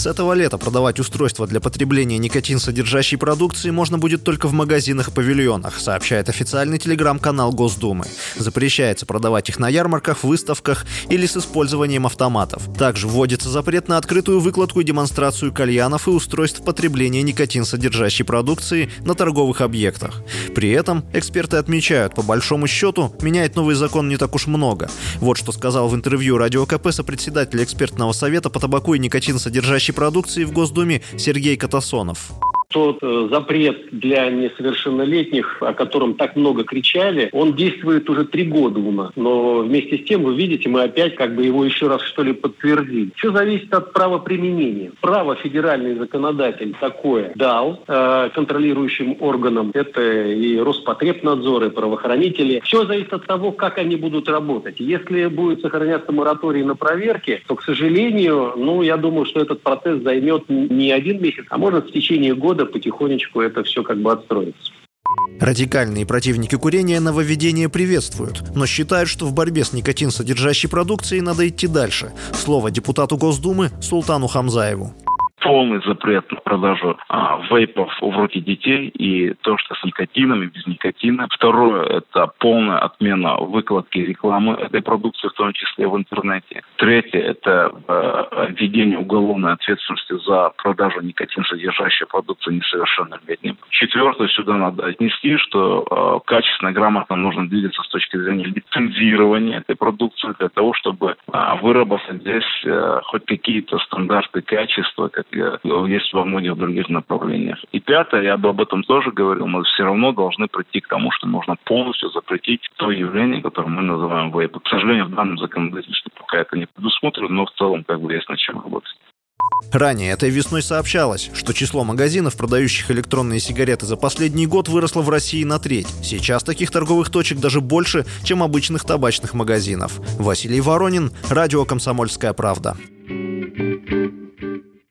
С этого лета продавать устройства для потребления никотин-содержащей продукции можно будет только в магазинах-павильонах, сообщает официальный телеграм-канал Госдумы. Запрещается продавать их на ярмарках, выставках или с использованием автоматов. Также вводится запрет на открытую выкладку и демонстрацию кальянов и устройств потребления никотин-содержащей продукции на торговых объектах. При этом эксперты отмечают, по большому счету, менять новый закон не так уж много. Вот что сказал в интервью Радио КП сопредседатель экспертного совета по табаку и никотин-содержащей продукции в Госдуме Сергей Катасонов тот э, запрет для несовершеннолетних, о котором так много кричали, он действует уже три года у нас. Но вместе с тем, вы видите, мы опять как бы его еще раз что ли подтвердили. Все зависит от права применения. Право федеральный законодатель такое дал э, контролирующим органам. Это и Роспотребнадзор, и правоохранители. Все зависит от того, как они будут работать. Если будет сохраняться мораторий на проверки, то, к сожалению, ну, я думаю, что этот процесс займет не один месяц, а может в течение года года потихонечку это все как бы отстроится. Радикальные противники курения нововведение приветствуют, но считают, что в борьбе с никотин-содержащей продукцией надо идти дальше. Слово депутату Госдумы Султану Хамзаеву полный запрет на продажу а, вейпов в руки детей и то, что с никотином и без никотина. Второе – это полная отмена выкладки рекламы этой продукции, в том числе в интернете. Третье – это э, введение уголовной ответственности за продажу никотин содержащей продукции несовершеннолетним. Четвертое, сюда надо отнести, что э, качественно грамотно нужно двигаться с точки зрения лицензирования этой продукции для того, чтобы э, выработать здесь э, хоть какие-то стандарты качества, как есть во многих других направлениях. И пятое, я бы об этом тоже говорил, мы все равно должны прийти к тому, что нужно полностью запретить то явление, которое мы называем вейп. К сожалению, в данном законодательстве пока это не предусмотрено, но в целом как бы есть над чем работать. Ранее этой весной сообщалось, что число магазинов, продающих электронные сигареты за последний год выросло в России на треть. Сейчас таких торговых точек даже больше, чем обычных табачных магазинов. Василий Воронин, Радио «Комсомольская правда».